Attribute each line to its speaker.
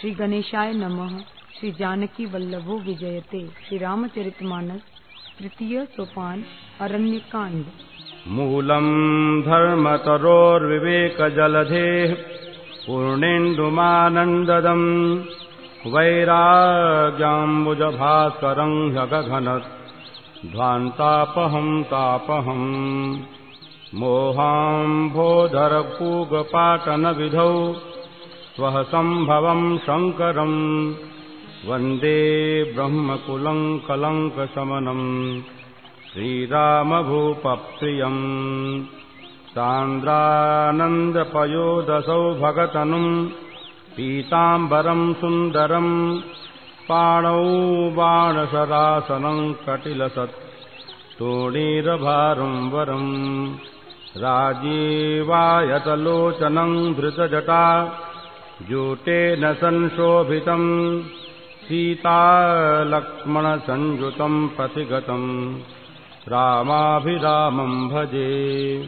Speaker 1: श्री गणेशाय नमः। श्री जानकी वल्लभो विजयते। श्री रामचरितमानस तृतीय सोपान अरण्यकांड।
Speaker 2: मूलम् धर्मतरोर्विवेकजलधेः पूर्णेन्दुमानन्ददम्। वैराग्याम्बुजभास्करम् ह्यगघन ध्वान्तापहम् तापहम्। मोहाम्भोधरपूगपाटनविधौ स्वः सम्भवम् शङ्करम्। वन्दे ब्रह्मकुलम् कलङ्कशमनम्। श्रीरामभूपप्रियम्। सान्द्रानन्दपयोदसौ भगतनुम् पीताम्बरम् सुन्दरम्। पाणौ बाणशरासनम् कटिलसत्। तोणीरभारम् वरम्। राजीवायतलोचनम् धृतजटा जूटेन संशोभितम्। सीतालक्ष्मणसंयुतम् प्रतिगतम्। रामाभिरामम् भजे